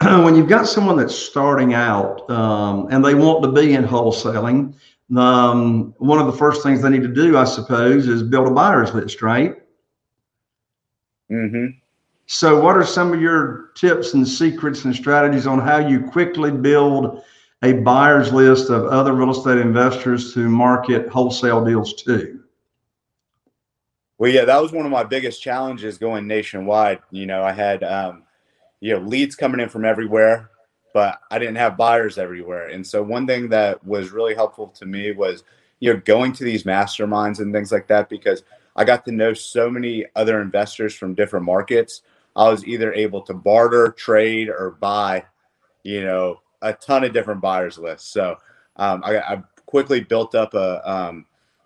when you've got someone that's starting out um, and they want to be in wholesaling, um, one of the first things they need to do, I suppose, is build a buyer's list, right? Mm-hmm. So, what are some of your tips and secrets and strategies on how you quickly build a buyer's list of other real estate investors to market wholesale deals to? Well, yeah, that was one of my biggest challenges going nationwide. You know, I had, um, you know, leads coming in from everywhere, but I didn't have buyers everywhere. And so, one thing that was really helpful to me was, you know, going to these masterminds and things like that because I got to know so many other investors from different markets. I was either able to barter, trade, or buy, you know, a ton of different buyers lists. So um, I, I, quickly built up a um,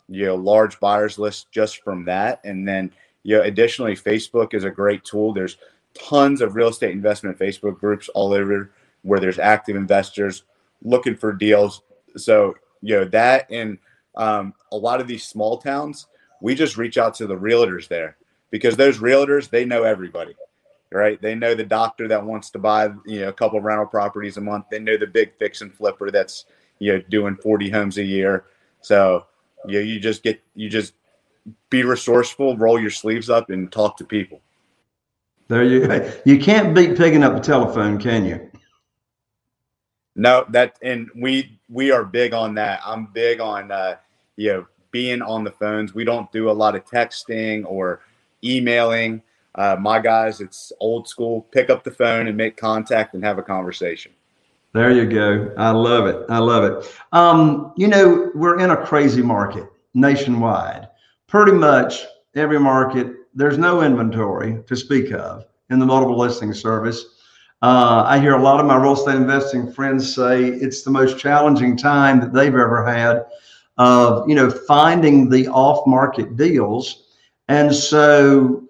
you know large buyers list just from that, and then you know additionally, Facebook is a great tool. There's tons of real estate investment Facebook groups all over where there's active investors looking for deals. So you know that and um, a lot of these small towns we just reach out to the realtors there because those realtors they know everybody right? They know the doctor that wants to buy you know a couple rental properties a month. They know the big fix and flipper that's you know doing 40 homes a year. So you know, you just get you just be resourceful roll your sleeves up and talk to people there you go. you can't beat picking up the telephone can you no that and we we are big on that i'm big on uh you know being on the phones. We don't do a lot of texting or emailing. Uh, my guys, it's old school. Pick up the phone and make contact and have a conversation. There you go. I love it. I love it. Um, you know, we're in a crazy market nationwide. Pretty much every market, there's no inventory to speak of in the multiple listing service. Uh, I hear a lot of my real estate investing friends say it's the most challenging time that they've ever had of you know finding the off market deals and so